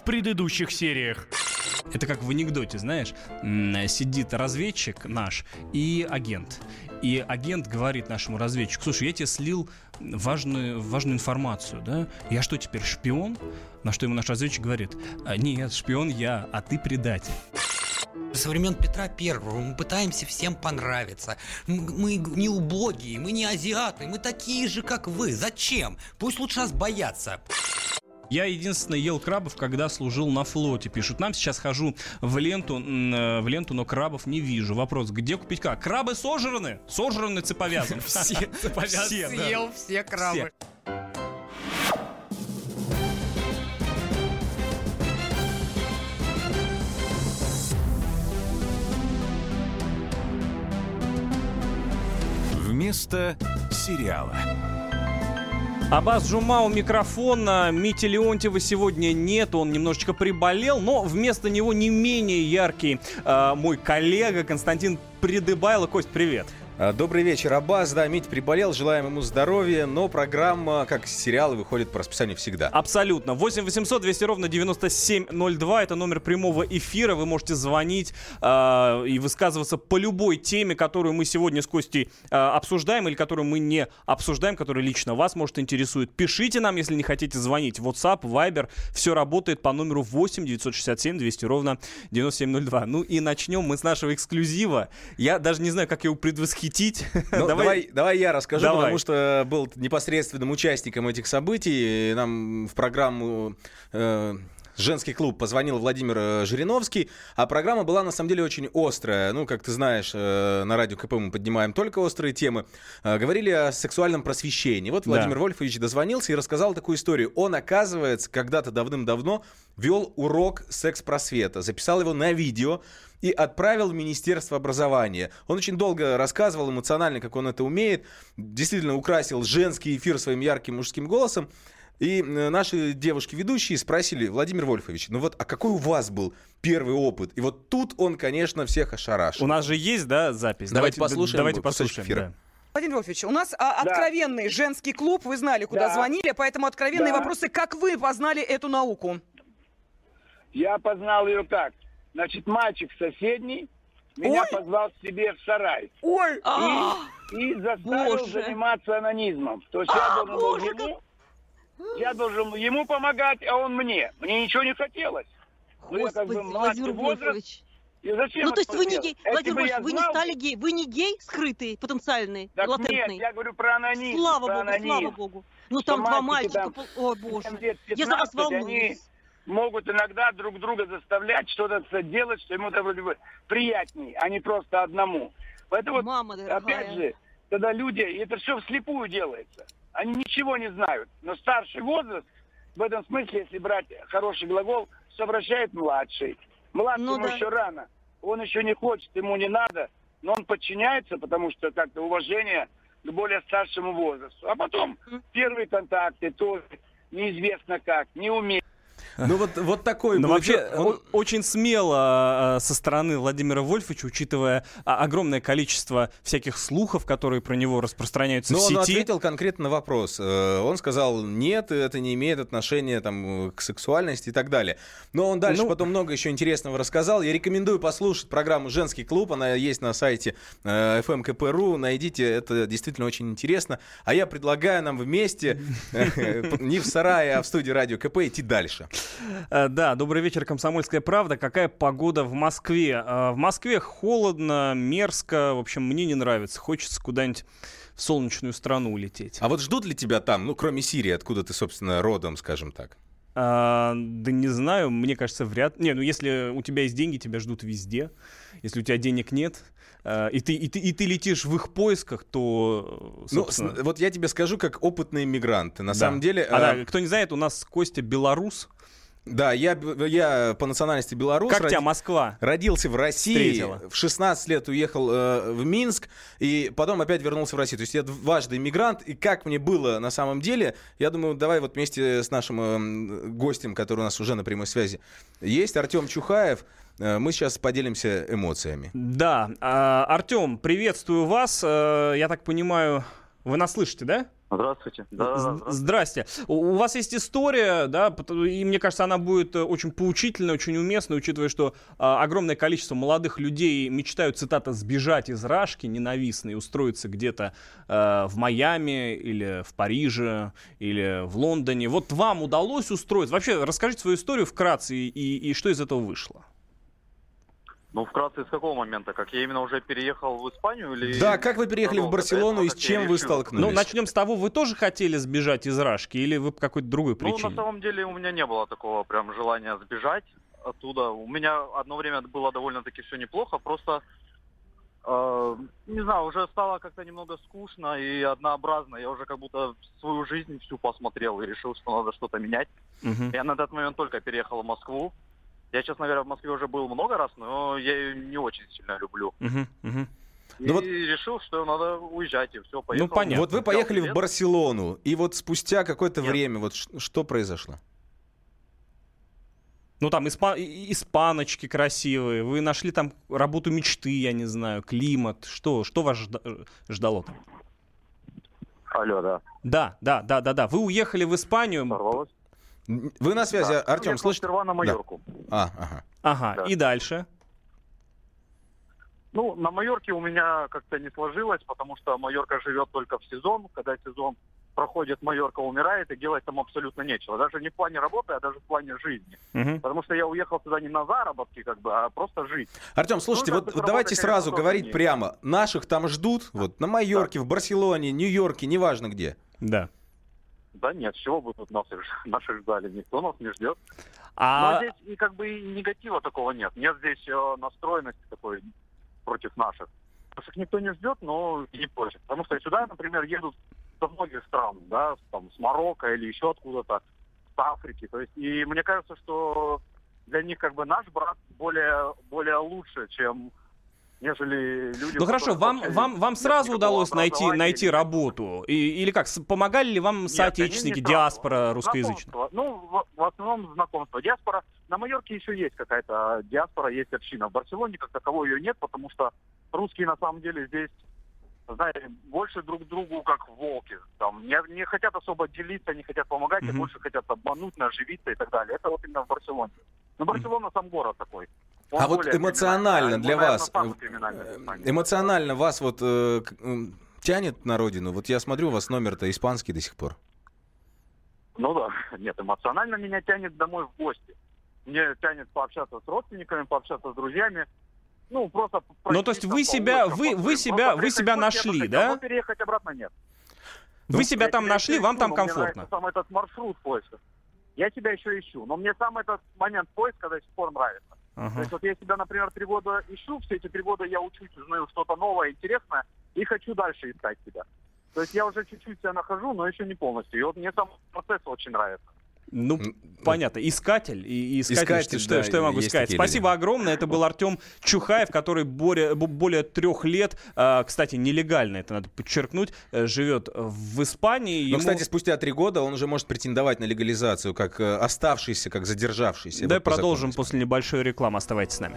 в предыдущих сериях. Это как в анекдоте, знаешь, сидит разведчик наш и агент. И агент говорит нашему разведчику, слушай, я тебе слил важную, важную информацию, да? Я что, теперь шпион? На что ему наш разведчик говорит, «А, нет, шпион я, а ты предатель. Со времен Петра Первого мы пытаемся всем понравиться. Мы не убогие, мы не азиаты, мы такие же, как вы. Зачем? Пусть лучше нас боятся. Я единственное ел крабов, когда служил на флоте, пишут. Нам сейчас хожу в ленту, э, в ленту, но крабов не вижу. Вопрос, где купить как? Крабы сожраны? Сожраны цеповязом. Все. Съел все крабы. Вместо сериала. Абаз Жума у микрофона. Мити Леонтьева сегодня нет, он немножечко приболел, но вместо него не менее яркий э, мой коллега Константин Придыбайло. Кость, привет. А, добрый вечер, Абаз. Да, Мить приболел, желаем ему здоровья, но программа, как сериалы, выходит по расписанию всегда. Абсолютно. 8 800 200 ровно 9702. Это номер прямого эфира. Вы можете звонить э, и высказываться по любой теме, которую мы сегодня с Костей э, обсуждаем или которую мы не обсуждаем, которая лично вас, может, интересует. Пишите нам, если не хотите звонить. WhatsApp, Viber. Все работает по номеру 8 967 200 ровно 9702. Ну и начнем мы с нашего эксклюзива. Я даже не знаю, как его предвосхитить восхитить. Ну, давай... Давай, давай я расскажу, давай. потому что был непосредственным участником этих событий. Нам в программу э, женский клуб позвонил Владимир э, Жириновский, а программа была на самом деле очень острая. Ну, как ты знаешь, э, на радио КП мы поднимаем только острые темы. Э, говорили о сексуальном просвещении. Вот Владимир да. Вольфович дозвонился и рассказал такую историю. Он, оказывается, когда-то давным-давно вел урок секс-просвета, записал его на видео, и отправил в Министерство образования. Он очень долго рассказывал эмоционально, как он это умеет, действительно украсил женский эфир своим ярким мужским голосом. И э, наши девушки-ведущие спросили, Владимир Вольфович, ну вот, а какой у вас был первый опыт? И вот тут он, конечно, всех ошарашил. У нас же есть, да, запись? Давайте, давайте послушаем. Давайте послушаем, да. Владимир Вольфович, у нас а, откровенный да. женский клуб, вы знали, куда да. звонили, поэтому откровенные да. вопросы, как вы познали эту науку? Я познал ее как? Значит, мальчик соседний меня Ой. позвал к себе в сарай. Ой! И, а. и заставил Боже. заниматься анонизмом. То есть я должен был ему, я должен ему помогать, а он мне. Мне ничего не хотелось. Ну, я как бы Владимир возраст. И зачем ну, то есть вы не гей, Владимир Владимирович, вы не стали гей, вы не гей скрытый, потенциальный, так латентный? нет, я говорю про анонизм. Слава про богу, анонизм. слава богу. Ну там два мальчика, там, о боже, 15, я за вас волнуюсь. Они могут иногда друг друга заставлять что-то делать, что ему вроде бы приятней, а не просто одному. Поэтому, Мама опять же, когда люди, это все вслепую делается, они ничего не знают. Но старший возраст, в этом смысле, если брать хороший глагол, совращает младший. Младшему ну, да. еще рано. Он еще не хочет, ему не надо, но он подчиняется, потому что как-то уважение к более старшему возрасту. А потом первые контакты тоже неизвестно как, не умеет. Ну вот, вот такой Но вообще он... очень смело э, со стороны Владимира Вольфовича, учитывая а, огромное количество всяких слухов, которые про него распространяются Но в сети. он ответил конкретно на вопрос. Э, он сказал, нет, это не имеет отношения там, к сексуальности и так далее. Но он дальше ну... потом много еще интересного рассказал. Я рекомендую послушать программу «Женский клуб». Она есть на сайте э, fmkp.ru. Найдите, это действительно очень интересно. А я предлагаю нам вместе, не в сарае, а в студии радио КП, идти дальше. Э, да, добрый вечер, Комсомольская правда. Какая погода в Москве? Э, в Москве холодно, мерзко. В общем, мне не нравится. Хочется куда-нибудь в солнечную страну улететь. А вот ждут ли тебя там, ну, кроме Сирии, откуда ты, собственно, родом, скажем так? А, да не знаю, мне кажется, вряд Не, ну если у тебя есть деньги, тебя ждут везде. Если у тебя денег нет, и, ты, и, ты, и ты летишь в их поисках, то... Ну, собственно... Ну, вот я тебе скажу, как опытный иммигрант. На да. самом деле... А, а... Да, кто не знает, у нас Костя белорус. Да, я, я по национальности белорус. Как роди... тебя Москва? Родился в России. Встретила. В 16 лет уехал э, в Минск, и потом опять вернулся в Россию. То есть я дважды иммигрант, и как мне было на самом деле, я думаю, давай вот вместе с нашим э, гостем, который у нас уже на прямой связи есть, Артем Чухаев, э, мы сейчас поделимся эмоциями. Да, э, Артем, приветствую вас. Э, я так понимаю, Вы нас слышите, да? Здравствуйте. Да, здравствуйте. Здрасте. У вас есть история, да, и мне кажется, она будет э, очень поучительной, очень уместной, учитывая, что а, огромное количество молодых людей мечтают, цитата, сбежать из Рашки ненавистной, устроиться где-то а, в Майами или в Париже или в Лондоне. Вот вам удалось устроиться? Вообще, расскажите свою историю вкратце и, и, и что из этого вышло? Ну, вкратце, с какого момента? Как я именно уже переехал в Испанию? Или... Да, как вы переехали в Барселону и с чем вы столкнулись? Ну, начнем с того, вы тоже хотели сбежать из Рашки или вы по какой-то другой причине? Ну, на самом деле у меня не было такого прям желания сбежать оттуда. У меня одно время было довольно-таки все неплохо, просто, э, не знаю, уже стало как-то немного скучно и однообразно. Я уже как будто свою жизнь всю посмотрел и решил, что надо что-то менять. Угу. Я на этот момент только переехал в Москву. Я, честно говоря, в Москве уже был много раз, но я ее не очень сильно люблю. Uh-huh, uh-huh. И ну вот... решил, что надо уезжать, и все, ну, поехал. Ну, понятно. Вот вы поехали в Барселону, и вот спустя какое-то Нет. время, вот что произошло? Ну, там испа- испаночки красивые, вы нашли там работу мечты, я не знаю, климат. Что, что вас жда- ждало там? Алло, да. Да, да, да, да, да. Вы уехали в Испанию. Сорвалось? Вы на связи, да. Артем, слышите? сперва на Майорку. Да. А, ага. Ага, да. и дальше? Ну, на Майорке у меня как-то не сложилось, потому что Майорка живет только в сезон. Когда сезон проходит, Майорка умирает, и делать там абсолютно нечего. Даже не в плане работы, а даже в плане жизни. Угу. Потому что я уехал сюда не на заработки, как бы, а просто жить. Артем, слушайте, ну, вот, вот давайте сразу говорить нет. прямо. Наших там ждут, вот, на Майорке, да. в Барселоне, Нью-Йорке, неважно где. Да. Да нет, чего бы тут нас, наших ждали? Никто нас не ждет. А... Но здесь и как бы и негатива такого нет. Нет здесь э, настроенности такой против наших. Наших никто не ждет, но и не против. Потому что сюда, например, едут со многих стран, да, там, с Марокко или еще откуда-то, с Африки. То есть, и мне кажется, что для них как бы наш брат более, более лучше, чем нежели люди... Ну хорошо, вам, вам, вам сразу удалось найти, найти работу? И, или как, помогали ли вам Нет, соотечественники, диаспора русскоязычная? Ну, в, в основном знакомство. Диаспора, на Майорке еще есть какая-то диаспора, есть община. В Барселоне как таковой ее нет, потому что русские на самом деле здесь знаете, больше друг другу как волки. Там, не, не хотят особо делиться, не хотят помогать, mm-hmm. а больше хотят обмануть, наживиться и так далее. Это вот именно в Барселоне. Но Барселона mm-hmm. сам город такой. Он а вот эмоционально для вас, э, эмоционально вас вот э, тянет на родину? Вот я смотрю, у вас номер-то испанский до сих пор. Ну да, нет, эмоционально меня тянет домой в гости. Мне тянет пообщаться с родственниками, пообщаться с друзьями. Ну, просто... Ну, то есть вы себя, вы, вы себя, вы себя нашли, да? переехать обратно нет. Вы ну, себя там нашли, вам там комфортно. Сам этот маршрут поиска. Я тебя еще ищу, но мне сам этот момент поиска до сих пор нравится. То есть вот я себя, например, три года ищу, все эти три года я учусь, узнаю что-то новое, интересное, и хочу дальше искать себя. То есть я уже чуть-чуть себя нахожу, но еще не полностью. И вот мне сам процесс очень нравится. Ну, ну, понятно. Искатель. И, искатель, искатель что, да, что я могу сказать? Спасибо люди. огромное. Это был Артем Чухаев, который более, более трех лет, э, кстати, нелегально, это надо подчеркнуть, э, живет в Испании. Ему... Но, кстати, спустя три года он уже может претендовать на легализацию, как э, оставшийся, как задержавшийся. Да, продолжим после небольшой рекламы. Оставайтесь с нами.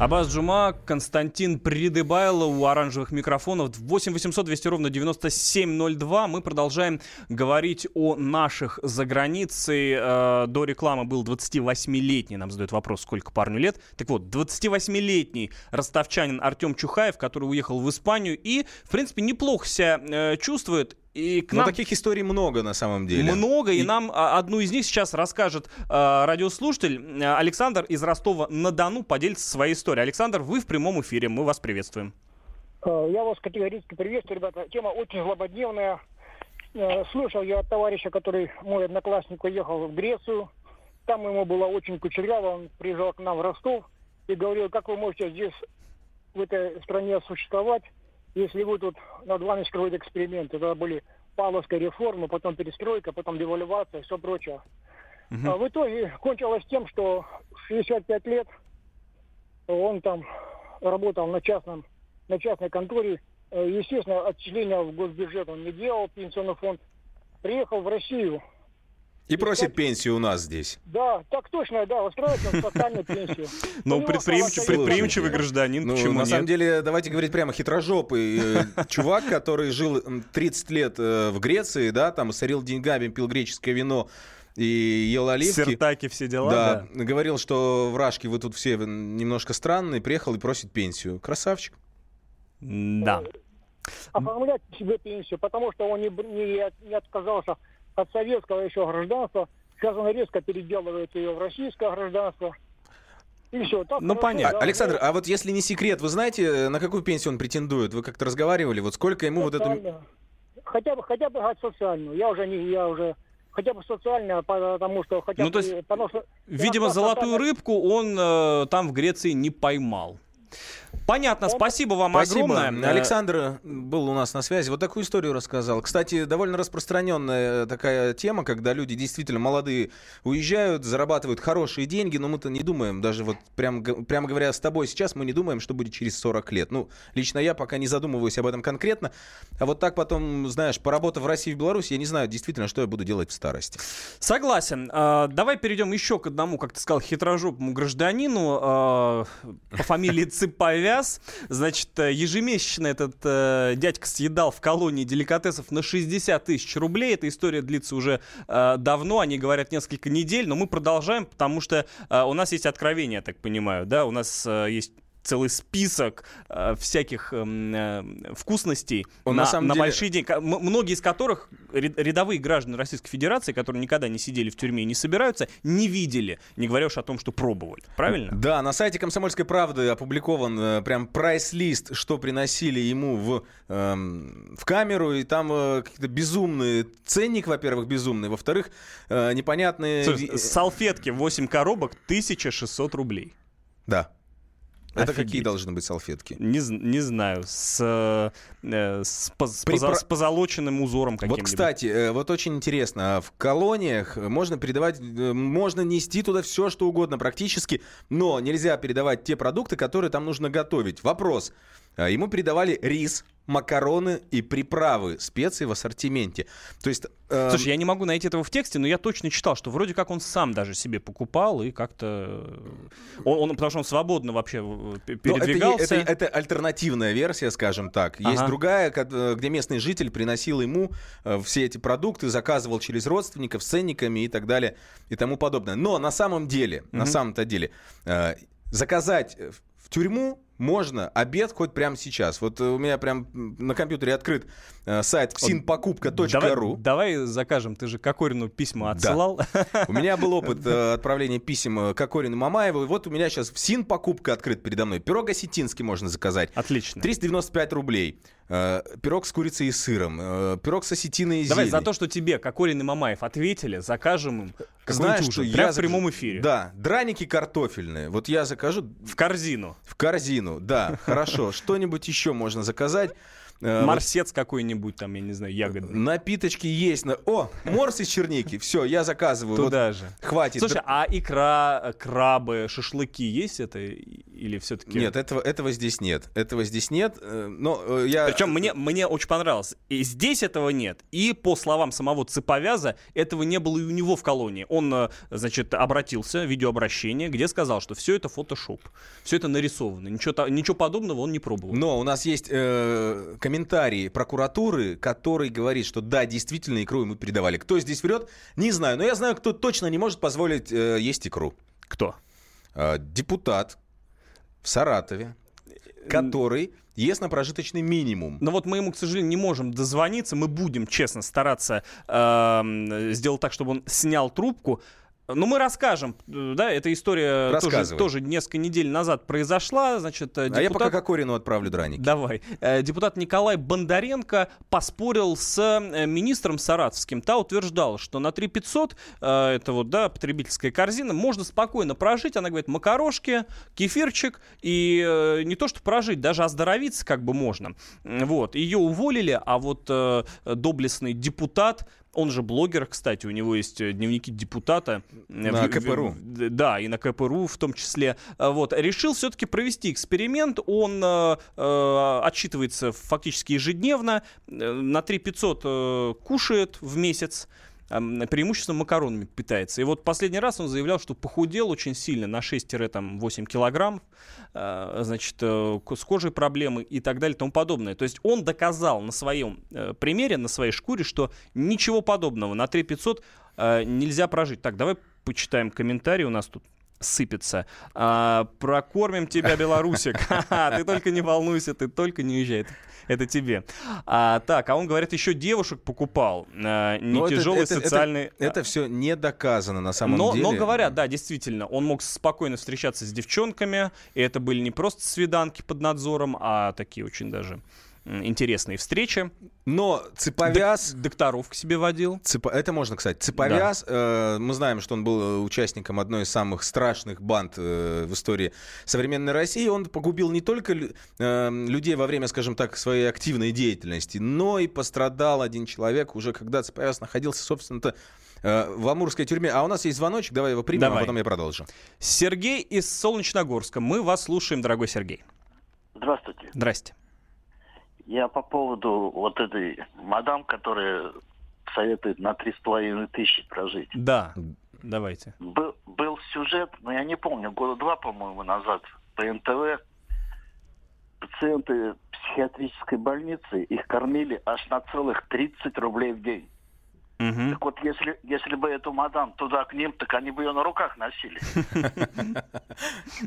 Абаз Джума, Константин Придыбайло у оранжевых микрофонов. 8 800 200 ровно 9702. Мы продолжаем говорить о наших за границей. Э, до рекламы был 28-летний, нам задают вопрос, сколько парню лет. Так вот, 28-летний ростовчанин Артем Чухаев, который уехал в Испанию и, в принципе, неплохо себя э, чувствует. И к нам... Но таких историй много на самом деле. Много, и, и нам а, одну из них сейчас расскажет а, радиослушатель Александр из Ростова-на-Дону, поделится своей историей. Александр, вы в прямом эфире, мы вас приветствуем. Э, я вас категорически приветствую, ребята. Тема очень злободневная. Э, слышал я от товарища, который, мой одноклассник, уехал в Грецию. Там ему было очень кучеряво, он приезжал к нам в Ростов и говорил, как вы можете здесь, в этой стране существовать, если вы тут над вами строите эксперименты, это были Павловская реформа, потом перестройка, потом девальвация, все прочее. Угу. А в итоге кончилось тем, что в 65 лет он там работал на частном, на частной конторе. Э, естественно, отчисления в госбюджет он не делал, пенсионный фонд. Приехал в Россию, и просит пенсию у нас здесь. Да, так точно, да, устроиться в социальную пенсию. Ну, предприимчивый гражданин, ну, почему На самом деле, давайте говорить прямо, хитрожопый э, чувак, который жил 30 лет э, в Греции, да, там сорил деньгами, пил греческое вино, и ел оливки. Сертаки, все дела, да, да. Говорил, что вражки вы тут все немножко странные, приехал и просит пенсию. Красавчик. Да. Оформлять себе пенсию, потому что он не, не, не отказался от советского еще гражданства. Сейчас он резко переделывает ее в российское гражданство. И все. Так ну, понятно. Да, Александр, да. а вот если не секрет, вы знаете, на какую пенсию он претендует? Вы как-то разговаривали? Вот сколько ему вот это... Хотя бы, хотя бы социальную. Я уже не, я уже хотя бы социально, потому что хотя ну, то есть, потому что, видимо, золотую рыбку он э, там в Греции не поймал. Понятно, спасибо вам спасибо. огромное. Александр был у нас на связи, вот такую историю рассказал. Кстати, довольно распространенная такая тема, когда люди действительно молодые уезжают, зарабатывают хорошие деньги, но мы-то не думаем, даже вот прям, прямо говоря с тобой сейчас, мы не думаем, что будет через 40 лет. Ну, лично я пока не задумываюсь об этом конкретно, а вот так потом, знаешь, поработав в России и в Беларуси, я не знаю действительно, что я буду делать в старости. Согласен. А, давай перейдем еще к одному, как ты сказал, хитрожопому гражданину а, по фамилии Цыпавя час. Значит, э, ежемесячно этот э, дядька съедал в колонии деликатесов на 60 тысяч рублей. Эта история длится уже э, давно, они говорят несколько недель, но мы продолжаем, потому что э, у нас есть откровение, я так понимаю, да, у нас э, есть целый список э, всяких эм, э, вкусностей Он на, на, на деле... большие деньги, многие из которых рядовые граждане Российской Федерации, которые никогда не сидели в тюрьме и не собираются, не видели, не говоря уж о том, что пробовали. Правильно? Да, на сайте «Комсомольской правды» опубликован э, прям прайс-лист, что приносили ему в, э, в камеру, и там э, какие-то безумные, ценник, во-первых, безумный, во-вторых, э, непонятные... Слушай, салфетки 8 коробок, 1600 рублей. Да. Это Офигеть. какие должны быть салфетки? Не, не знаю. С, э, с, с, При... поза, с позолоченным узором каким-нибудь. Вот, кстати, э, вот очень интересно. В колониях можно передавать, э, можно нести туда все, что угодно практически, но нельзя передавать те продукты, которые там нужно готовить. Вопрос. А, ему передавали рис, макароны и приправы, специи в ассортименте. То есть... Э... Слушай, я не могу найти этого в тексте, но я точно читал, что вроде как он сам даже себе покупал и как-то... Он, он, потому что он свободно вообще э, передвигался. Это, это, это альтернативная версия, скажем так. Есть ага. другая, э, где местный житель приносил ему э, все эти продукты, заказывал через родственников, с ценниками и так далее и тому подобное. Но на самом деле, угу. на самом-то деле, заказать в тюрьму можно обед хоть прямо сейчас. Вот у меня прям на компьютере открыт э, сайт всинпокупка.ру. Давай, давай закажем, ты же Кокорину письма отсылал. Да. У меня был опыт э, отправления писем э, Кокорину Мамаеву. И вот у меня сейчас всинпокупка открыт передо мной. Пирог осетинский можно заказать. Отлично. 395 рублей. Э, пирог с курицей и сыром, э, пирог с осетиной и Давай зеленью. за то, что тебе, Кокорин и Мамаев, ответили, закажем им Знаешь, ужин, что прямо я в прямом эфире. Да, драники картофельные. Вот я закажу... В корзину. В корзину, да, хорошо. Что-нибудь еще можно заказать. Э, Марсец какой-нибудь там, я не знаю, ягоды. Напиточки есть. О, морс из черники. Все, я заказываю. Туда вот, же. Хватит. Слушай, а икра, крабы, шашлыки есть это или все-таки? Нет, этого, этого здесь нет. Этого здесь нет. Э, но э, я... Причем мне, мне очень понравилось. И здесь этого нет. И по словам самого Цеповяза, этого не было и у него в колонии. Он, значит, обратился, видеообращение, где сказал, что все это фотошоп. Все это нарисовано. Ничего, ничего подобного он не пробовал. Но у нас есть э, комментарии прокуратуры, который говорит, что да, действительно, икру ему передавали. Кто здесь врет, не знаю. Но я знаю, кто точно не может позволить э, есть икру. Кто? Э, депутат в Саратове, который ест на прожиточный минимум. Но вот мы ему, к сожалению, не можем дозвониться. Мы будем, честно, стараться э, сделать так, чтобы он снял трубку. Ну, мы расскажем, да, эта история тоже, тоже несколько недель назад произошла, значит, депутат... А я пока Кокорину отправлю драники. Давай. Э, депутат Николай Бондаренко поспорил с э, министром Саратовским. Та утверждала, что на 3 500, э, это вот, да, потребительская корзина, можно спокойно прожить. Она говорит, макарошки, кефирчик, и не то, что прожить, даже оздоровиться как бы можно. Вот. Ее уволили, а вот доблестный депутат он же блогер, кстати, у него есть э, дневники депутата. На в, КПРУ. В, да, и на КПРУ в том числе. А, вот. Решил все-таки провести эксперимент. Он э, э, отчитывается фактически ежедневно. Э, на 3 500 э, кушает в месяц преимущественно макаронами питается. И вот последний раз он заявлял, что похудел очень сильно на 6-8 килограмм, а, значит, э, с кожей проблемы и так далее и тому подобное. То есть он доказал на своем э, примере, на своей шкуре, что ничего подобного на 3 500 э, нельзя прожить. Так, давай почитаем комментарий у нас тут сыпется. А, прокормим тебя, Белорусик. Ты только не волнуйся, ты только не уезжай это тебе. А, так, а он, говорит, еще девушек покупал. А, не тяжелый это, социальный... Это, это, это все не доказано на самом но, деле. Но говорят, да, действительно, он мог спокойно встречаться с девчонками, и это были не просто свиданки под надзором, а такие очень даже интересные встречи. Но цеповяз... Док- докторов к себе водил. Цепо... Это можно, кстати. Цеповяз, да. э, мы знаем, что он был э, участником одной из самых страшных банд э, в истории современной России. Он погубил не только э, людей во время, скажем так, своей активной деятельности, но и пострадал один человек уже, когда Цеповяз находился, собственно-то, э, в Амурской тюрьме. А у нас есть звоночек, давай его примем, а давай. а потом я продолжу. Сергей из Солнечногорска. Мы вас слушаем, дорогой Сергей. Здравствуйте. Здрасте. Я по поводу вот этой мадам, которая советует на три с половиной тысячи прожить. Да, давайте. Был, был сюжет, но я не помню, года два, по-моему, назад по НТВ. Пациенты психиатрической больницы, их кормили аж на целых 30 рублей в день. Угу. Так вот, если, если бы эту мадам туда к ним, так они бы ее на руках носили.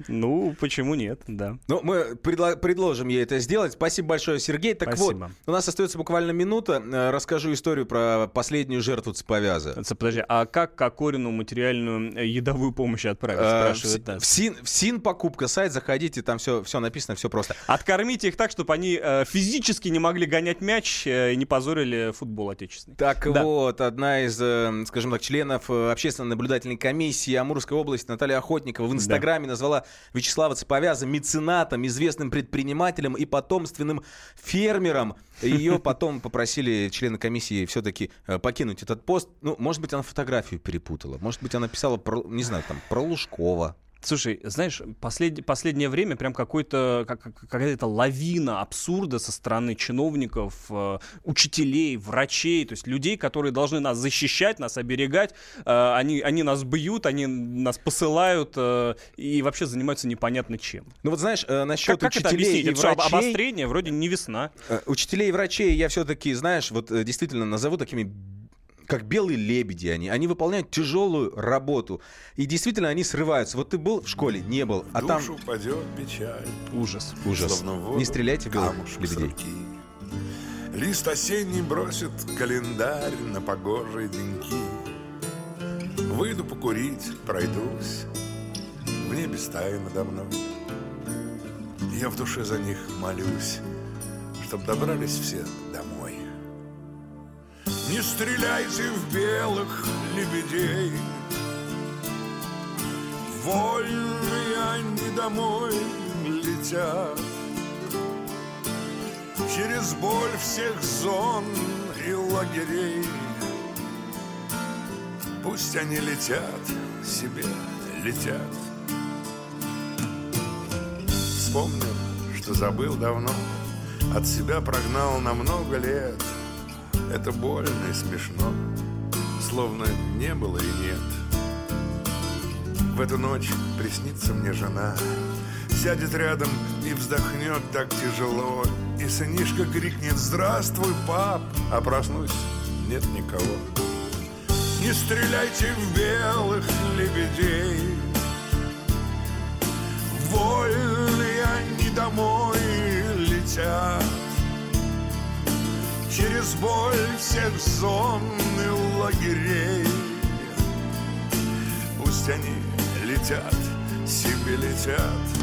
Ну, почему нет, да. Ну, мы предложим ей это сделать. Спасибо большое, Сергей. Так вот, у нас остается буквально минута. Э, расскажу историю про последнюю жертву цеповяза. Подожди, а как Кокорину материальную э, едовую помощь отправить, э, спрашивает В СИН, в СИН покупка сайт, заходите, там все, все написано, все просто. Откормите их так, чтобы они физически не могли гонять мяч и не позорили футбол отечественный. Так вот, одна из, э, скажем так, членов э, общественной наблюдательной комиссии Амурской области Наталья Охотникова в Инстаграме да. назвала Вячеслава Цеповяза меценатом, известным предпринимателем и потомственным фермером. Ее потом попросили члены комиссии все-таки э, покинуть этот пост. Ну, может быть, она фотографию перепутала. Может быть, она писала, про, не знаю, там, про Лужкова. Слушай, знаешь, послед... последнее время прям какой-то, как, какая-то лавина абсурда со стороны чиновников, э, учителей, врачей, то есть людей, которые должны нас защищать, нас оберегать. Э, они, они нас бьют, они нас посылают э, и вообще занимаются непонятно чем. Ну вот знаешь, э, насчет как, как учителей и врачей... обострение вроде не весна. Э, учителей и врачей я все-таки, знаешь, вот действительно назову такими как белые лебеди они. Они выполняют тяжелую работу. И действительно, они срываются. Вот ты был в школе? Не был. А там... упадет печаль. Ужас. Ужас. Не стреляйте в белых лебедей. Лист осенний бросит календарь на погожие деньки. Выйду покурить, пройдусь, в небе стая надо мной. Я в душе за них молюсь, чтоб добрались все домой. Не стреляйте в белых лебедей, Вольные они домой летят. Через боль всех зон и лагерей. Пусть они летят себе, летят. Вспомнил, что забыл давно. От себя прогнал на много лет Это больно и смешно Словно не было и нет. В эту ночь приснится мне жена Сядет рядом и вздохнет так тяжело. И сынишка крикнет «Здравствуй, пап!» А проснусь, нет никого. Не стреляйте в белых лебедей! Вольные они домой летят Через боль всех зон и лагерей. Пусть они летят, себе летят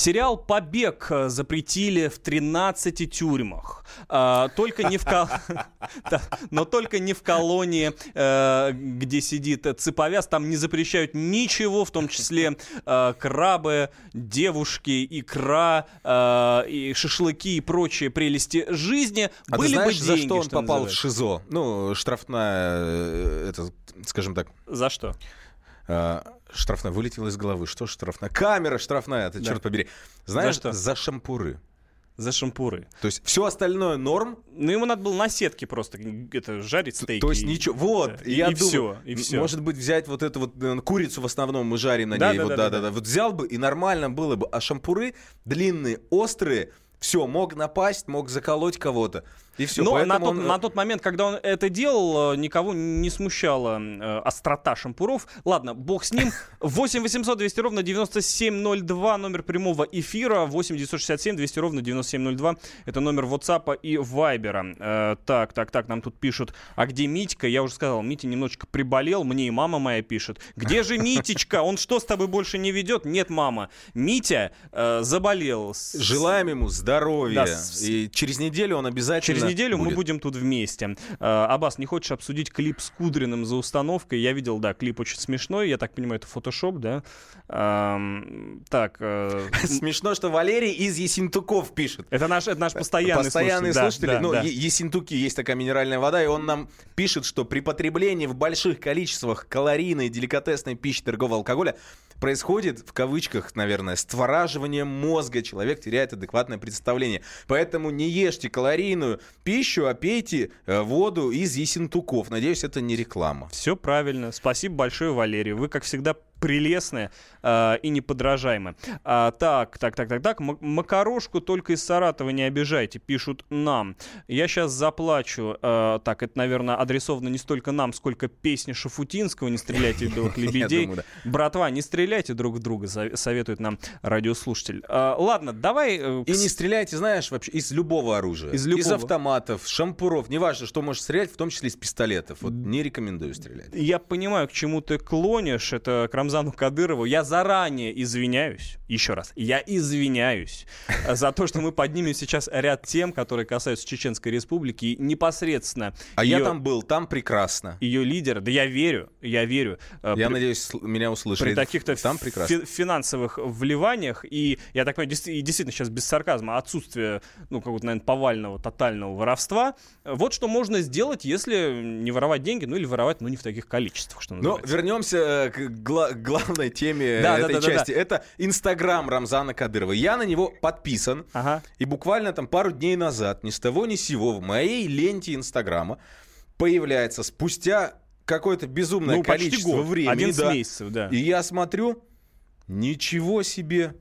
Сериал «Побег» э, запретили в 13 тюрьмах. А, только не в но только не в колонии, э, где сидит цеповяз. Там не запрещают ничего, в том числе э, крабы, девушки, икра, и шашлыки и прочие прелести жизни. А Были ты знаешь, бы деньги, за что он что попал в ШИЗО? Ну, штрафная, это, скажем так. За что? Штрафная вылетела из головы. Что штрафная? Камера штрафная, это да. черт побери. Знаешь, за, что? за шампуры. За шампуры. То есть все остальное норм. Ну, ему надо было на сетке просто это, жарить стейки. То есть ничего. Вот, да. я и, думаю, все, и все. Может быть, взять вот эту вот э, курицу в основном мы жарим на да, ней. Да, вот, да, да, да, да. Вот взял бы, и нормально было бы. А шампуры длинные, острые, все, мог напасть, мог заколоть кого-то. И все. Но на тот, он... на тот момент, когда он это делал, э, никого не смущала э, острота шампуров. Ладно, бог с ним. 8 800 200 ровно 9702, номер прямого эфира. 8 967 200 ровно 9702. Это номер WhatsApp и Viber. Э, так, так, так, нам тут пишут, а где Митька? Я уже сказал, Митя немножечко приболел, мне и мама моя пишет. Где же Митечка? Он что, с тобой больше не ведет? Нет, мама. Митя э, заболел. Желаем ему здоровья. Да, и через неделю он обязательно Через неделю будет. мы будем тут вместе. Э, Абас, не хочешь обсудить клип с Кудриным за установкой? Я видел, да, клип очень смешной. Я так понимаю, это фотошоп, да? так. Э, Смешно, что Валерий из Есентуков пишет. Это наш, это наш постоянный, постоянный слушатель. слушатель. Да, ну, да. Есентуки есть такая минеральная вода, и он нам пишет, что при потреблении в больших количествах калорийной деликатесной пищи торгового алкоголя происходит, в кавычках, наверное, створаживание мозга. Человек теряет адекватное представление. Поэтому не ешьте калорийную пищу, а пейте э, воду из есентуков. Надеюсь, это не реклама. Все правильно. Спасибо большое, Валерий. Вы, как всегда, прелестная э, и неподражаемая. А, так, так, так, так, так. Макарошку только из Саратова не обижайте, пишут нам. Я сейчас заплачу. Э, так, это, наверное, адресовано не столько нам, сколько песни Шафутинского «Не стреляйте в белых лебедей». Братва, не стреляйте друг в друга, советует нам радиослушатель. Э, ладно, давай... Э, и не стреляйте, знаешь, вообще из любого оружия. Из, любого. из автоматов, шампуров, неважно, что можешь стрелять, в том числе из пистолетов. Вот не рекомендую стрелять. Я понимаю, к чему ты клонишь. Это Крамзин Рамзану Кадырову. Я заранее извиняюсь, еще раз, я извиняюсь за то, что мы поднимем сейчас ряд тем, которые касаются Чеченской Республики и непосредственно. А ее, я там был, там прекрасно. Ее лидер, да я верю, я верю. Э, я при, надеюсь, меня услышали. При таких-то там прекрасно. финансовых вливаниях, и я так понимаю, действительно сейчас без сарказма, отсутствие, ну, какого-то, наверное, повального, тотального воровства. Вот что можно сделать, если не воровать деньги, ну или воровать, ну не в таких количествах, что называется. Но вернемся э, к гла- главной теме да, этой да, да, части. Это Инстаграм Рамзана Кадырова. Я на него подписан, ага. и буквально там пару дней назад, ни с того ни с сего, в моей ленте Инстаграма появляется спустя какое-то безумное ну, количество времени. 11 да, месяцев, да. И я смотрю, ничего себе,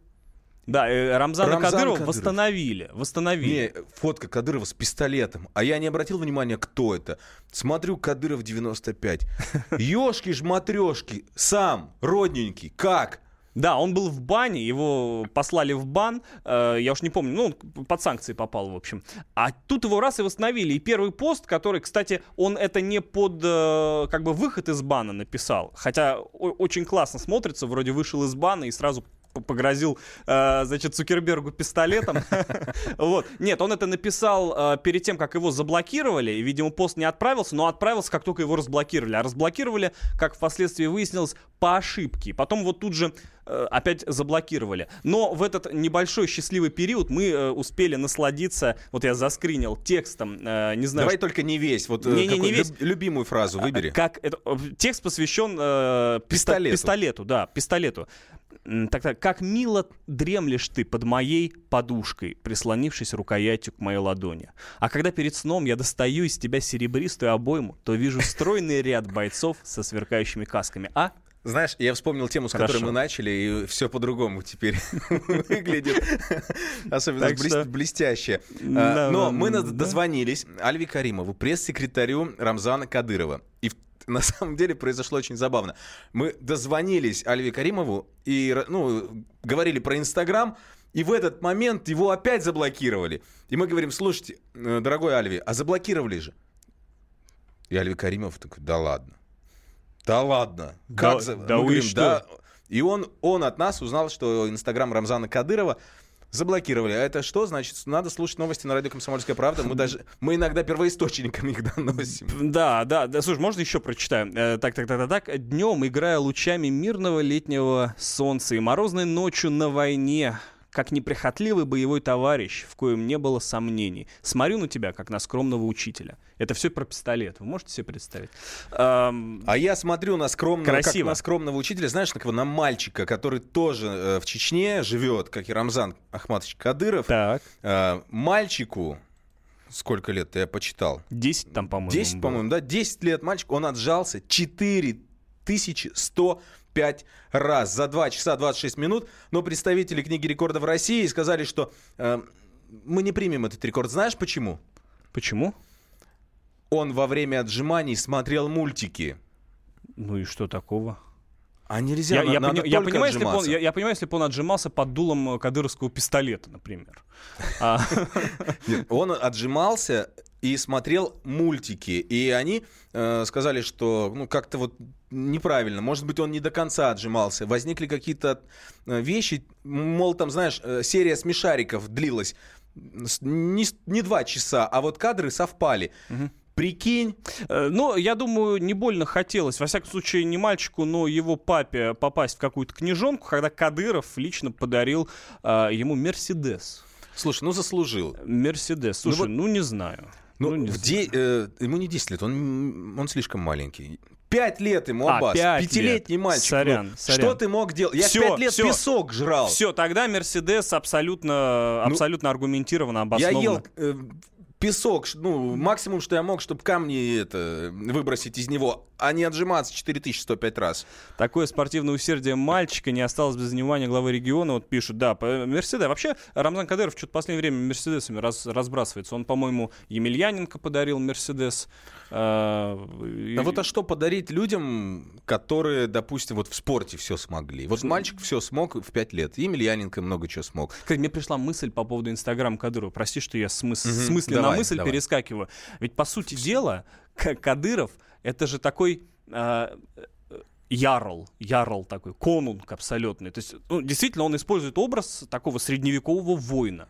да, э, Рамзана Рамзан Кадырова Кадыров. восстановили. Восстановили. Не, фотка Кадырова с пистолетом. А я не обратил внимания, кто это. Смотрю, Кадыров 95. Ёшки ж матрешки. Сам, родненький. Как? Да, он был в бане, его послали в бан, э, я уж не помню, ну, он под санкции попал, в общем. А тут его раз и восстановили. И первый пост, который, кстати, он это не под, э, как бы, выход из бана написал, хотя очень классно смотрится, вроде вышел из бана и сразу погрозил, э, значит, Цукербергу пистолетом. вот. Нет, он это написал э, перед тем, как его заблокировали, и, видимо, пост не отправился, но отправился, как только его разблокировали. А разблокировали, как впоследствии выяснилось, по ошибке. Потом вот тут же э, опять заблокировали. Но в этот небольшой счастливый период мы э, успели насладиться, вот я заскринил текстом, э, не знаю... Давай что... только не весь, вот не, не, не весь. любимую фразу выбери. Как это, текст посвящен э, пистолету. пистолету, да, пистолету. Так, так, как мило дремлешь ты под моей подушкой, прислонившись рукоятью к моей ладони. А когда перед сном я достаю из тебя серебристую обойму, то вижу стройный ряд бойцов со сверкающими касками. А? Знаешь, я вспомнил тему, с Хорошо. которой мы начали, и все по-другому теперь выглядит. Особенно блестяще. А, но мы дозвонились Альви Каримову, пресс-секретарю Рамзана Кадырова. И в на самом деле произошло очень забавно. Мы дозвонились Альве Каримову и ну, говорили про Инстаграм, и в этот момент его опять заблокировали. И мы говорим, слушайте, э, дорогой Альви, а заблокировали же. И Альви Каримов такой, да ладно. Да ладно. Как да, за... да говорим, что? да. И он, он от нас узнал, что Инстаграм Рамзана Кадырова Заблокировали. А это что? Значит, надо слушать новости на радио «Комсомольская правда». Мы даже, мы иногда первоисточниками их доносим. Да, да, да. Слушай, можно еще прочитаем? Э, так, так, так, так, так. Днем, играя лучами мирного летнего солнца и морозной ночью на войне, как неприхотливый боевой товарищ, в коем не было сомнений. Смотрю на тебя, как на скромного учителя. Это все про пистолет. Вы можете себе представить? Эм... А я смотрю на скромного, Красиво. как на скромного учителя, знаешь, на кого? На мальчика, который тоже э, в Чечне живет, как и Рамзан Ахматович Кадыров. Так. Э, мальчику сколько лет я почитал? 10 там, по-моему. 10, по-моему, да. 10 лет мальчик, он отжался 4100 5 раз за 2 часа 26 минут. Но представители книги рекордов России сказали, что э, мы не примем этот рекорд. Знаешь почему? Почему? Он во время отжиманий смотрел мультики. Ну и что такого? А нельзя, я, на, я, пони, я, понимаю, если он, я, я понимаю, если бы он отжимался под дулом э, кадыровского пистолета, например. А. Он отжимался и смотрел мультики. И они э, сказали, что ну, как-то вот неправильно. Может быть, он не до конца отжимался. Возникли какие-то э, вещи, мол, там, знаешь, э, серия смешариков длилась не, не два часа, а вот кадры совпали. Угу. Прикинь. Э, ну, я думаю, не больно хотелось, во всяком случае, не мальчику, но его папе попасть в какую-то книжонку, когда Кадыров лично подарил э, ему Мерседес. Слушай, ну заслужил. Мерседес. Слушай, ну, вот... ну не знаю. Ну, ну в де... э, ему не 10 лет, он, он слишком маленький. Пять лет ему, Аббас. А, Пятилетний лет. мальчик. Сорян, ну, сорян. Что ты мог делать? Я все, пять лет все. песок жрал. Все, тогда Мерседес абсолютно, ну, абсолютно аргументированно, обоснованно. Я ел э, песок, ну, максимум, что я мог, чтобы камни это, выбросить из него, а не отжиматься 4105 раз. Такое спортивное усердие мальчика не осталось без внимания главы региона. Вот пишут, да, Мерседес. Вообще, Рамзан Кадыров что-то в последнее время Мерседесами раз, разбрасывается. Он, по-моему, Емельяненко подарил Мерседес. А, да вот а что подарить людям, которые, допустим, вот в спорте все смогли? Вот мальчик все смог в 5 лет, Емельяненко много чего смог. Мне пришла мысль по поводу Инстаграм Кадырова. Прости, что я смыс... угу. с мысли давай, на мысль давай. перескакиваю. Ведь, по сути дела, Кадыров — это же такой... А, ярл, ярл такой, конунг абсолютный. То есть, ну, действительно, он использует образ такого средневекового воина.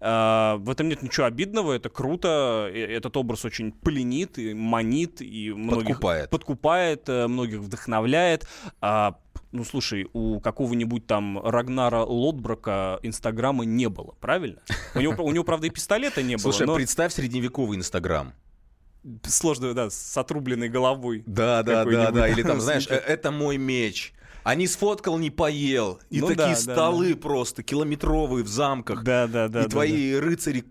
Uh, в этом нет ничего обидного, это круто, этот образ очень пленит и манит, и многих подкупает, подкупает э, многих вдохновляет. Uh, ну, слушай, у какого-нибудь там Рагнара Лотброка Инстаграма не было, правильно? У него, у него правда, и пистолета не было. Слушай, но... представь средневековый Инстаграм сложно, да, с отрубленной головой. Да, да, да, да. Или там, знаешь, это мой меч. А не сфоткал, не поел. И ну, такие да, столы да, просто километровые в замках. Да, да, да. И да, твои да. рыцари.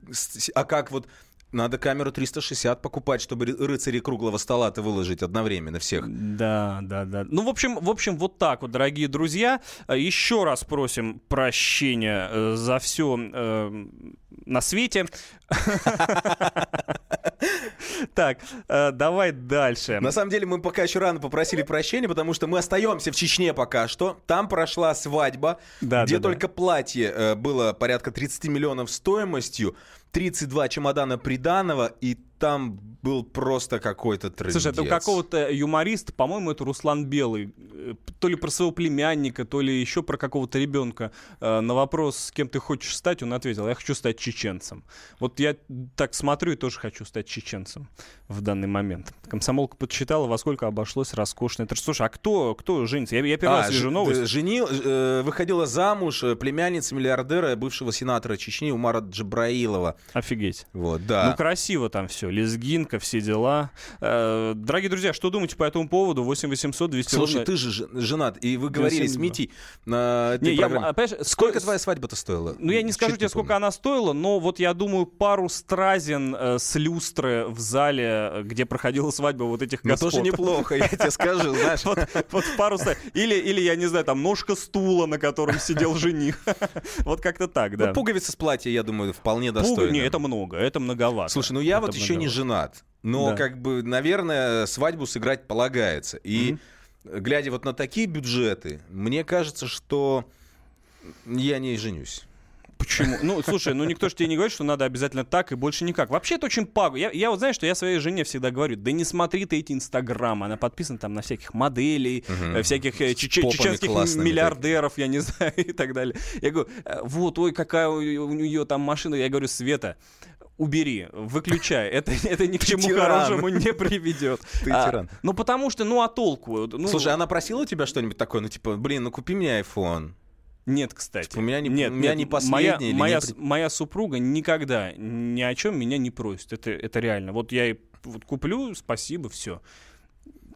А как вот надо камеру 360 покупать, чтобы рыцари круглого стола-то выложить одновременно всех. Да, да, да. Ну, в общем, в общем, вот так вот, дорогие друзья. Еще раз просим прощения э, за все э, на свете. Так, э, давай дальше. На самом деле мы пока еще рано попросили прощения, потому что мы остаемся в Чечне пока что. Там прошла свадьба, где только платье э, было порядка 30 миллионов стоимостью. 32 чемодана приданого, и там был просто какой-то трендец. Слушай, это у какого-то юмориста, по-моему, это Руслан Белый, э, то ли про своего племянника, то ли еще про какого-то ребенка. Э, на вопрос, с кем ты хочешь стать, он ответил, я хочу стать чеченцем. Вот я так смотрю и тоже хочу стать чеченцем в данный момент. Комсомолка подсчитала, во сколько обошлось роскошное. Слушай, а кто, кто женится? Я, я первый а, раз вижу новость. Женил, э, выходила замуж племянница миллиардера, бывшего сенатора Чечни Умара Джабраилова. Офигеть. Вот, да. Ну, красиво там все лезгинка, все дела. Э, дорогие друзья, что думаете по этому поводу? 8 800 200 Слушай, ровно... ты же женат, и вы говорили с Митей на не, я, Сколько твоя свадьба-то стоила? Ну, я не скажу тебе, сколько она стоила, но вот я думаю, пару стразин э, с люстры в зале, где проходила свадьба вот этих господ. Ну, тоже неплохо, я тебе скажу, знаешь. Вот пару Или, или, я не знаю, там, ножка стула, на котором сидел жених. Вот как-то так, да. Пуговица с платья, я думаю, вполне достойно. Не, это много, это многовато. Слушай, ну я вот еще не женат. Но, да. как бы, наверное, свадьбу сыграть полагается. И mm-hmm. глядя вот на такие бюджеты, мне кажется, что я не женюсь. Почему? Ну, слушай, ну никто же тебе не говорит, что надо обязательно так и больше никак. Вообще это очень паго. Я, я вот знаю, что я своей жене всегда говорю, да не смотри ты эти инстаграмы. Она подписана там на всяких моделей, угу. всяких э, чеченских миллиардеров, я не знаю, и так далее. Я говорю, «Э, вот, ой, какая у нее там машина. Я говорю, Света, убери, выключай. Это, это ни к чему тиран. хорошему не приведет. Ты а, тиран. Ну, потому что, ну, а толку? Ну, Слушай, она просила у тебя что-нибудь такое? Ну, типа, блин, ну купи мне iPhone. Нет, кстати. Типа, у меня не, нет, у меня нет, не последний. Моя, моя, не... моя супруга никогда ни о чем меня не просит. Это, это реально. Вот я ей вот куплю, спасибо, все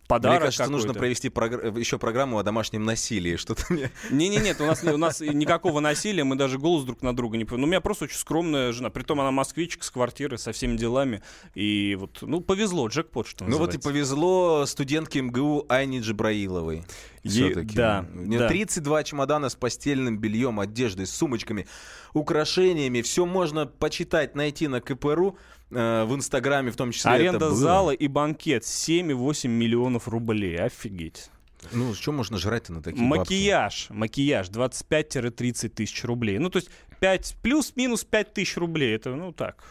подарок Мне кажется, нужно провести прогр... еще программу о домашнем насилии. Что-то мне... Не-не-нет, у нас, у нас никакого насилия, мы даже голос друг на друга не... Ну, у меня просто очень скромная жена. Притом она москвичка с квартиры, со всеми делами. И вот, ну, повезло, джекпот, что Ну, вот и повезло студентке МГУ Айне Джабраиловой. Все-таки. Да, да. 32 чемодана с постельным бельем, одеждой, сумочками, украшениями. Все можно почитать, найти на КПРУ. Э, в Инстаграме в том числе Аренда зала и банкет 7,8 миллионов рублей. Офигеть. Ну, что можно жрать-то на такие Макияж, бабки? макияж 25-30 тысяч рублей. Ну, то есть 5, плюс-минус 5 тысяч рублей. Это, ну, так.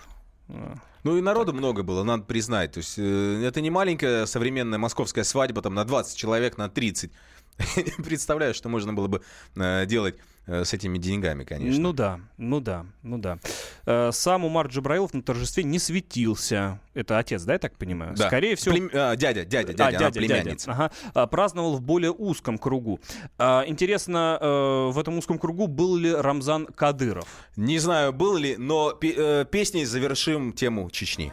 Ну и народу так. много было, надо признать. То есть э, это не маленькая современная московская свадьба там на 20 человек, на 30. Представляю, что можно было бы э, делать с этими деньгами, конечно. Ну да, ну да, ну да. Э, сам Умар Джабраилов на торжестве не светился. Это отец, да, я так понимаю? Да. Скорее всего... Плем... А, дядя, дядя, дядя, а, дядя, племянница. Дядя. Ага. А, праздновал в более узком кругу. А, интересно, э, в этом узком кругу был ли Рамзан Кадыров? Не знаю, был ли, но песней завершим тему Чечни.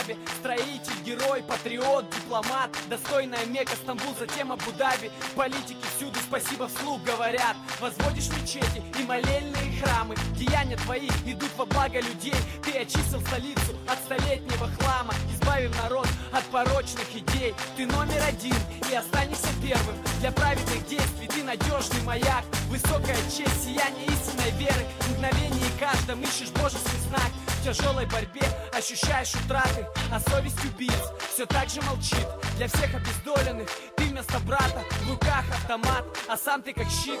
Масштабе Строитель, герой, патриот, дипломат. Достойная Мека, Стамбул, затем Абу-Даби. Политики всюду спасибо вслух говорят. Возводишь мечети и молельные храмы. Деяния твои идут во благо людей. Ты очистил столицу от столетнего хлама. Избавив народ от порочных идей. Ты номер один и останешься первым. Для праведных действий ты надежный маяк. Высокая честь, сияние истинной веры. Мгновение каждом ищешь божеский знак тяжелой борьбе ощущаешь утраты, а совесть убийц все так же молчит. Для всех обездоленных ты вместо брата, в руках автомат, а сам ты как щит.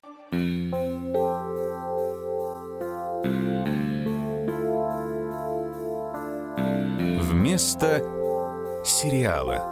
Вместо сериала.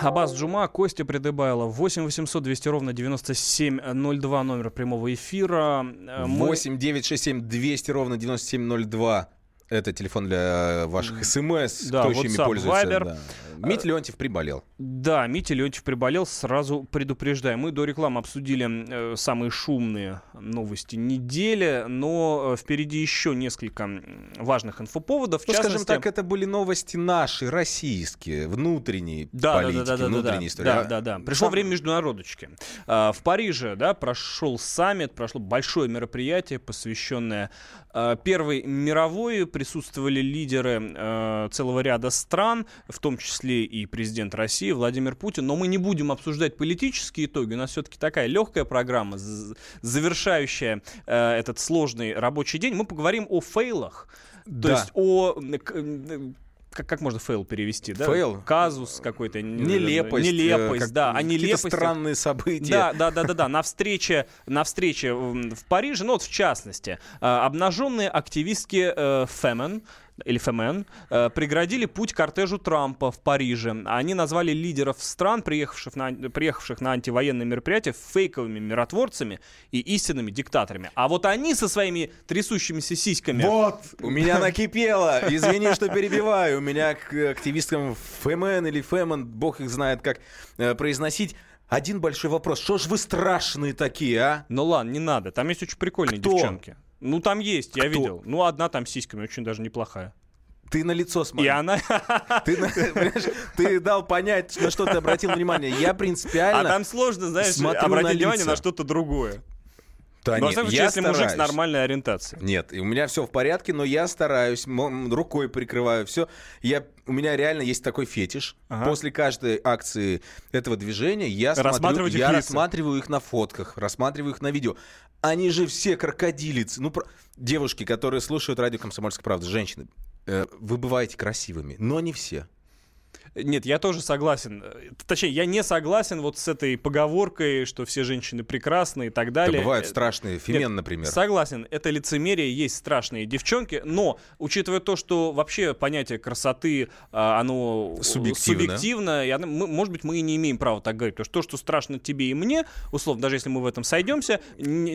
Абаз Джума, Костя Придыбайло. 8 800 200 ровно 9702 номер прямого эфира. 8 967 200 ровно 9702 это телефон для ваших смс, да, кто еще ими пользуется. Viber. Да. Митя Леонтьев приболел. Да, Митя Леонтьев приболел, сразу предупреждаем. Мы до рекламы обсудили э, самые шумные новости недели, но э, впереди еще несколько важных инфоповодов. Ну, частности... скажем так, это были новости наши, российские, внутренние да, политики, да, да, да, внутренние да, истории. Да, да, да. Пришло Сам... время международочки. А, в Париже да, прошел саммит, прошло большое мероприятие, посвященное а, Первой мировой. Присутствовали лидеры а, целого ряда стран, в том числе числе и президент России Владимир Путин. Но мы не будем обсуждать политические итоги. У нас все-таки такая легкая программа, завершающая э, этот сложный рабочий день. Мы поговорим о fail ах. Да. То есть о как, как можно fail перевести, да? Fail? Казус какой-то. Нелепость. Нелепость, как, да. А нелепость... странные события. Да, да, да, да, да. На встрече, на встрече в Париже, ну вот в частности, э, обнаженные активистки э, Фемен, или ФМН, э, преградили путь кортежу Трампа в Париже. Они назвали лидеров стран, приехавших на, приехавших на антивоенные мероприятия, фейковыми миротворцами и истинными диктаторами. А вот они со своими трясущимися сиськами... Вот! У меня накипело! Извини, что перебиваю. У меня к активисткам ФМН или ФМН, бог их знает, как э, произносить, один большой вопрос. Что ж вы страшные такие, а? Ну ладно, не надо. Там есть очень прикольные Кто? девчонки. Ну, там есть, я видел. Ну, одна там с сиськами, очень даже неплохая. Ты на лицо смотри. И она... Ты, ты дал понять, на что ты обратил внимание. Я принципиально А там сложно, знаешь, обратить на внимание на что-то другое. Да, но, нет, случае, я если стараюсь. мужик с нормальной ориентацией. Нет, у меня все в порядке, но я стараюсь, рукой прикрываю все. Я, у меня реально есть такой фетиш. Ага. После каждой акции этого движения я, смотрю, я рассматриваю их на фотках, рассматриваю их на видео. Они же все крокодилицы. Ну, про... девушки, которые слушают радио «Комсомольская правда», женщины, э, вы бываете красивыми, но не все. Нет, я тоже согласен. Точнее, я не согласен вот с этой поговоркой, что все женщины прекрасны и так далее. Да бывают страшные, Фемен, Нет, например. Согласен, это лицемерие, есть страшные девчонки, но, учитывая то, что вообще понятие красоты, а, оно субъективно, субъективно и оно, мы, может быть, мы и не имеем права так говорить, потому что то, что страшно тебе и мне, условно, даже если мы в этом сойдемся...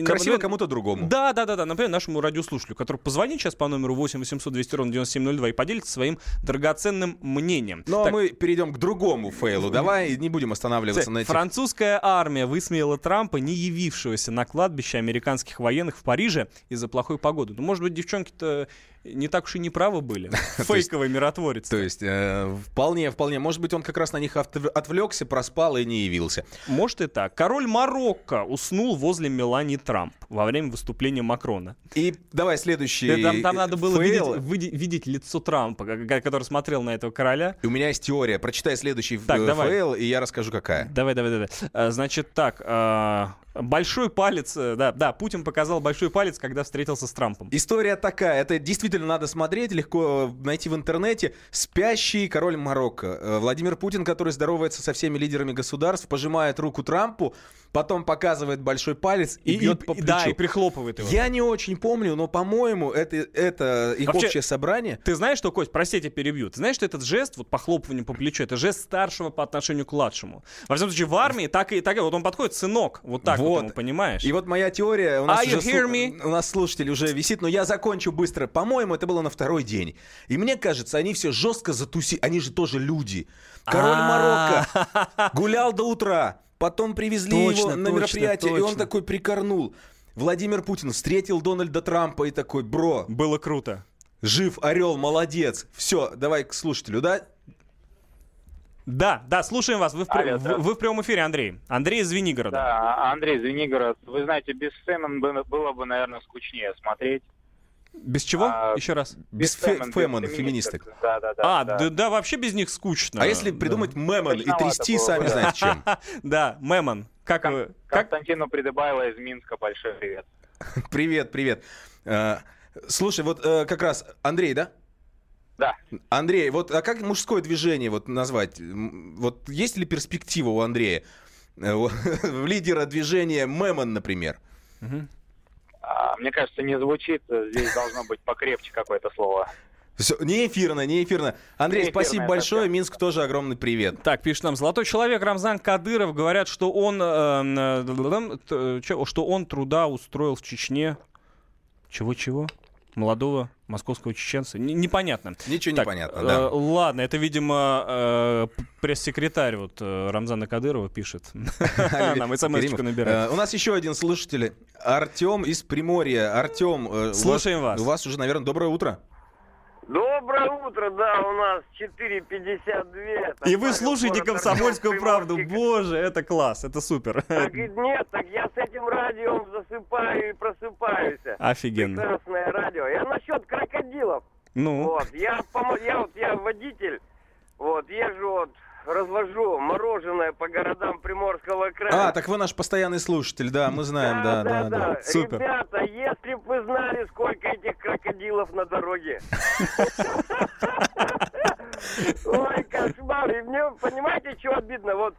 Красиво кому-то другому. Да, да, да, да, например, нашему радиослушателю, который позвонит сейчас по номеру 8 800 200 ровно 9702 и поделится своим драгоценным мнением. Ну, а мы перейдем к другому фейлу. Давай не будем останавливаться на этих... Французская армия высмеяла Трампа, не явившегося на кладбище американских военных в Париже из-за плохой погоды. Ну, может быть, девчонки-то не так уж и не правы были. Фейковый миротворец. То есть, э, вполне, вполне. Может быть, он как раз на них отвлекся, проспал и не явился. Может и так. Король Марокко уснул возле Мелании Трамп во время выступления Макрона. И давай следующий Там, там надо было видеть, видеть лицо Трампа, который смотрел на этого короля. И у меня есть теория. Прочитай следующий так, fail, и я расскажу, какая. Давай, давай, давай. Э, значит, так, э, Большой палец, э, да, да, Путин показал большой палец, когда встретился с Трампом. История такая, это действительно надо смотреть, легко найти в интернете. Спящий король Марокко. Э, Владимир Путин, который здоровается со всеми лидерами государств, пожимает руку Трампу, потом показывает большой палец и, и бьет по плечу. Да, и прихлопывает его. Я не очень помню, но, по-моему, это, это их Вообще, общее собрание. Ты знаешь, что, Кость, прости, я тебя перебью. Ты знаешь, что этот жест, вот похлопывание по плечу, это жест старшего по отношению к младшему. Во всяком случае, в армии так и так, вот он подходит, сынок, вот так вот, понимаешь? И вот моя теория, у нас, уже слу... у нас слушатель уже висит, но я закончу быстро. По-моему, это было на второй день. И мне кажется, они все жестко затуси, они же тоже люди. Король а. Марокко гулял до утра, потом привезли его на мероприятие, и он такой прикорнул. Владимир Путин встретил Дональда Трампа и такой, бро. Было круто. Жив, орел, молодец. Все, давай к слушателю, да? Да, да, слушаем вас. Вы в, Алло, в, вы в прямом эфире, Андрей. Андрей из Звенигорода. Да, Андрей из Звенигорода. Вы знаете, без Фэмон было бы, наверное, скучнее смотреть. Без чего? А, Еще раз. Без, без фе- фемон, феминисток. Да, да, да. А, да. Да, да, вообще без них скучно. А если придумать да. мемон и трясти, сами знаете чем. Да, мемон. Как вы? Константину Придыбайло из Минска большой привет. Привет, привет. Э, слушай, вот э, как раз Андрей, да? Да. Андрей, вот а как мужское движение вот назвать? Вот есть ли перспектива у Андрея э, в лидера движения Мемон, например? А, мне кажется, не звучит. Здесь должно быть покрепче какое-то слово. Все, не эфирно, не эфирно. Андрей, не спасибо большое. Совсем. Минск тоже огромный привет. Так, пишет нам Золотой человек Рамзан Кадыров. Говорят, что он, э, э, что он труда устроил в Чечне. Чего-чего? молодого московского чеченца. Н- непонятно. Ничего так, не понятно, да. Э, ладно, это, видимо, э, пресс-секретарь вот э, Рамзана Кадырова пишет. Нам смс набирает. У нас еще один слушатель. Артем из Приморья. Артем. Э, Слушаем вас. У вас уже, наверное, доброе утро. Доброе утро, да, у нас 4.52. И вы слушаете «Комсомольскую правду». Боже, это класс, это супер. Так и нет, так я с этим радио засыпаю и просыпаюсь. Офигенно. Прекрасное радио. Я насчет крокодилов. Ну? Вот, я, я, вот, я водитель, вот, езжу вот развожу мороженое по городам Приморского края. А, так вы наш постоянный слушатель, да, мы знаем, да, да, да. да. да. Супер. Ребята, если бы вы знали, сколько этих крокодилов на дороге. Ой, кошмар. И мне, понимаете, что обидно? Вот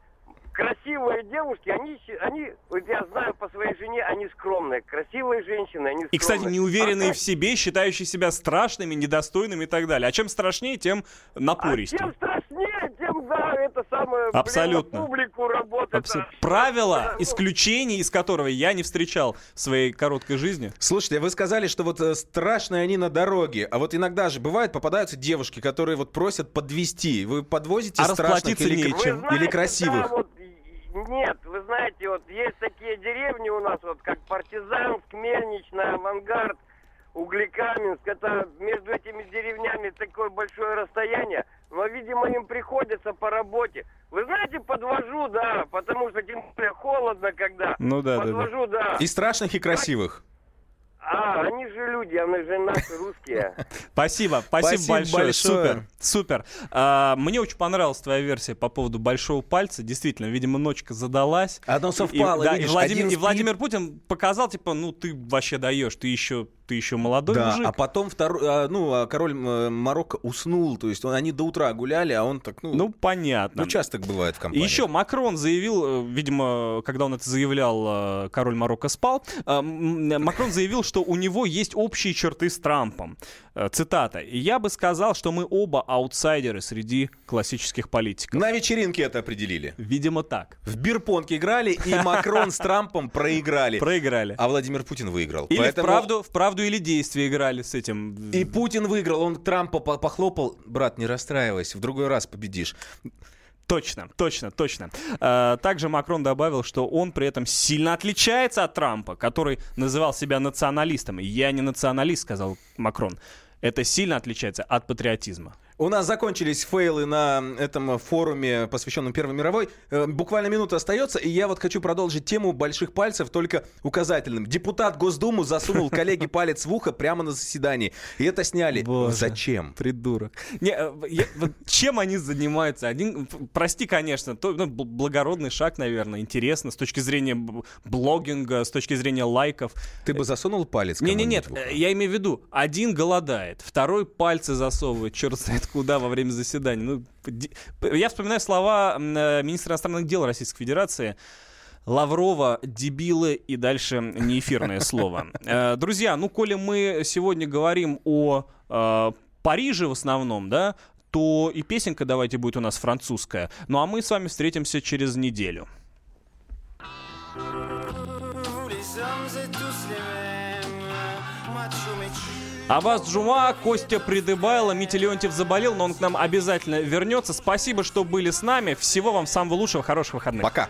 красивые девушки, они, они, вот я знаю по своей жене, они скромные. Красивые женщины, они скромные. И, кстати, неуверенные а в себе, считающие себя страшными, недостойными и так далее. А чем страшнее, тем напористее. А чем страшнее, тем, да, это самое, Абсолютно. Блин, публику работает. Абсолютно. Правило, исключение из которого я не встречал в своей короткой жизни. Слушайте, вы сказали, что вот э, страшные они на дороге, а вот иногда же бывает, попадаются девушки, которые вот просят подвести. Вы подвозите а страшных или, нечем, или красивых? Да, вот нет, вы знаете, вот есть такие деревни у нас, вот как Партизанск, Мельничная, Авангард, Углекаменск. Это между этими деревнями такое большое расстояние. Но, видимо, им приходится по работе. Вы знаете, подвожу, да, потому что тем более холодно, когда. Ну да, подвожу, да, да. И страшных, и красивых. А, они же люди, они же наши русские. Спасибо, спасибо, большое. Супер, супер. А, мне очень понравилась твоя версия по поводу большого пальца. Действительно, видимо, ночка задалась. Одно совпало, да, и Владимир Путин показал, типа, ну ты вообще даешь, ты еще ты еще молодой да, мужик. а потом второй, а, ну, а король Марокко уснул, то есть он, они до утра гуляли, а он так, ну... Ну, понятно. Ну, часто бывает в компании. И еще Макрон заявил, э, видимо, когда он это заявлял, э, король Марокко спал, э, Макрон заявил, что у него есть общие черты с Трампом. Цитата. «Я бы сказал, что мы оба аутсайдеры среди классических политиков». На вечеринке это определили. Видимо, так. В бирпонг играли, и Макрон с Трампом проиграли. Проиграли. А Владимир Путин выиграл. Или вправду, вправду правду или действие играли с этим. И Путин выиграл, он Трампа похлопал. Брат, не расстраивайся, в другой раз победишь. Точно, точно, точно. А, также Макрон добавил, что он при этом сильно отличается от Трампа, который называл себя националистом. Я не националист, сказал Макрон. Это сильно отличается от патриотизма. У нас закончились фейлы на этом форуме, посвященном Первой мировой. Э, буквально минута остается, и я вот хочу продолжить тему больших пальцев, только указательным. Депутат Госдумы засунул коллеге палец в ухо прямо на заседании. И это сняли. Боже, Зачем? Придурок. Не, э, я, вот чем они занимаются? Один, прости, конечно, то, ну, благородный шаг, наверное, интересно с точки зрения блогинга, с точки зрения лайков. Ты бы засунул палец? Не, не, нет, я имею в виду, один голодает, второй пальцы засовывает, черт знает куда во время заседания. Ну, я вспоминаю слова э, министра иностранных дел Российской Федерации. Лаврова, дебилы и дальше неэфирное слово. Э, друзья, ну, коли мы сегодня говорим о э, Париже в основном, да, то и песенка давайте будет у нас французская. Ну а мы с вами встретимся через неделю. Абаз Джума, Костя Придыбайло, Митя Леонтьев заболел, но он к нам обязательно вернется. Спасибо, что были с нами. Всего вам самого лучшего, хороших выходных. Пока.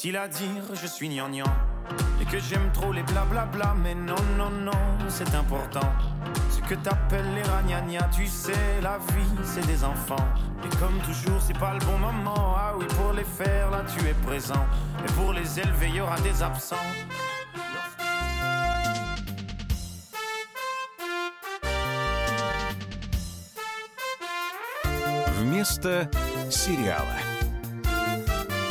Facile à dire, je suis gnangnan. Et que j'aime trop les blablabla, mais non, non, non, c'est important. Ce que t'appelles les ragnagnas, tu sais, la vie, c'est des enfants. Et comme toujours, c'est pas le bon moment. Ah oui, pour les faire, là, tu es présent. Et pour les élever, il y aura des absents. Вместо сериала.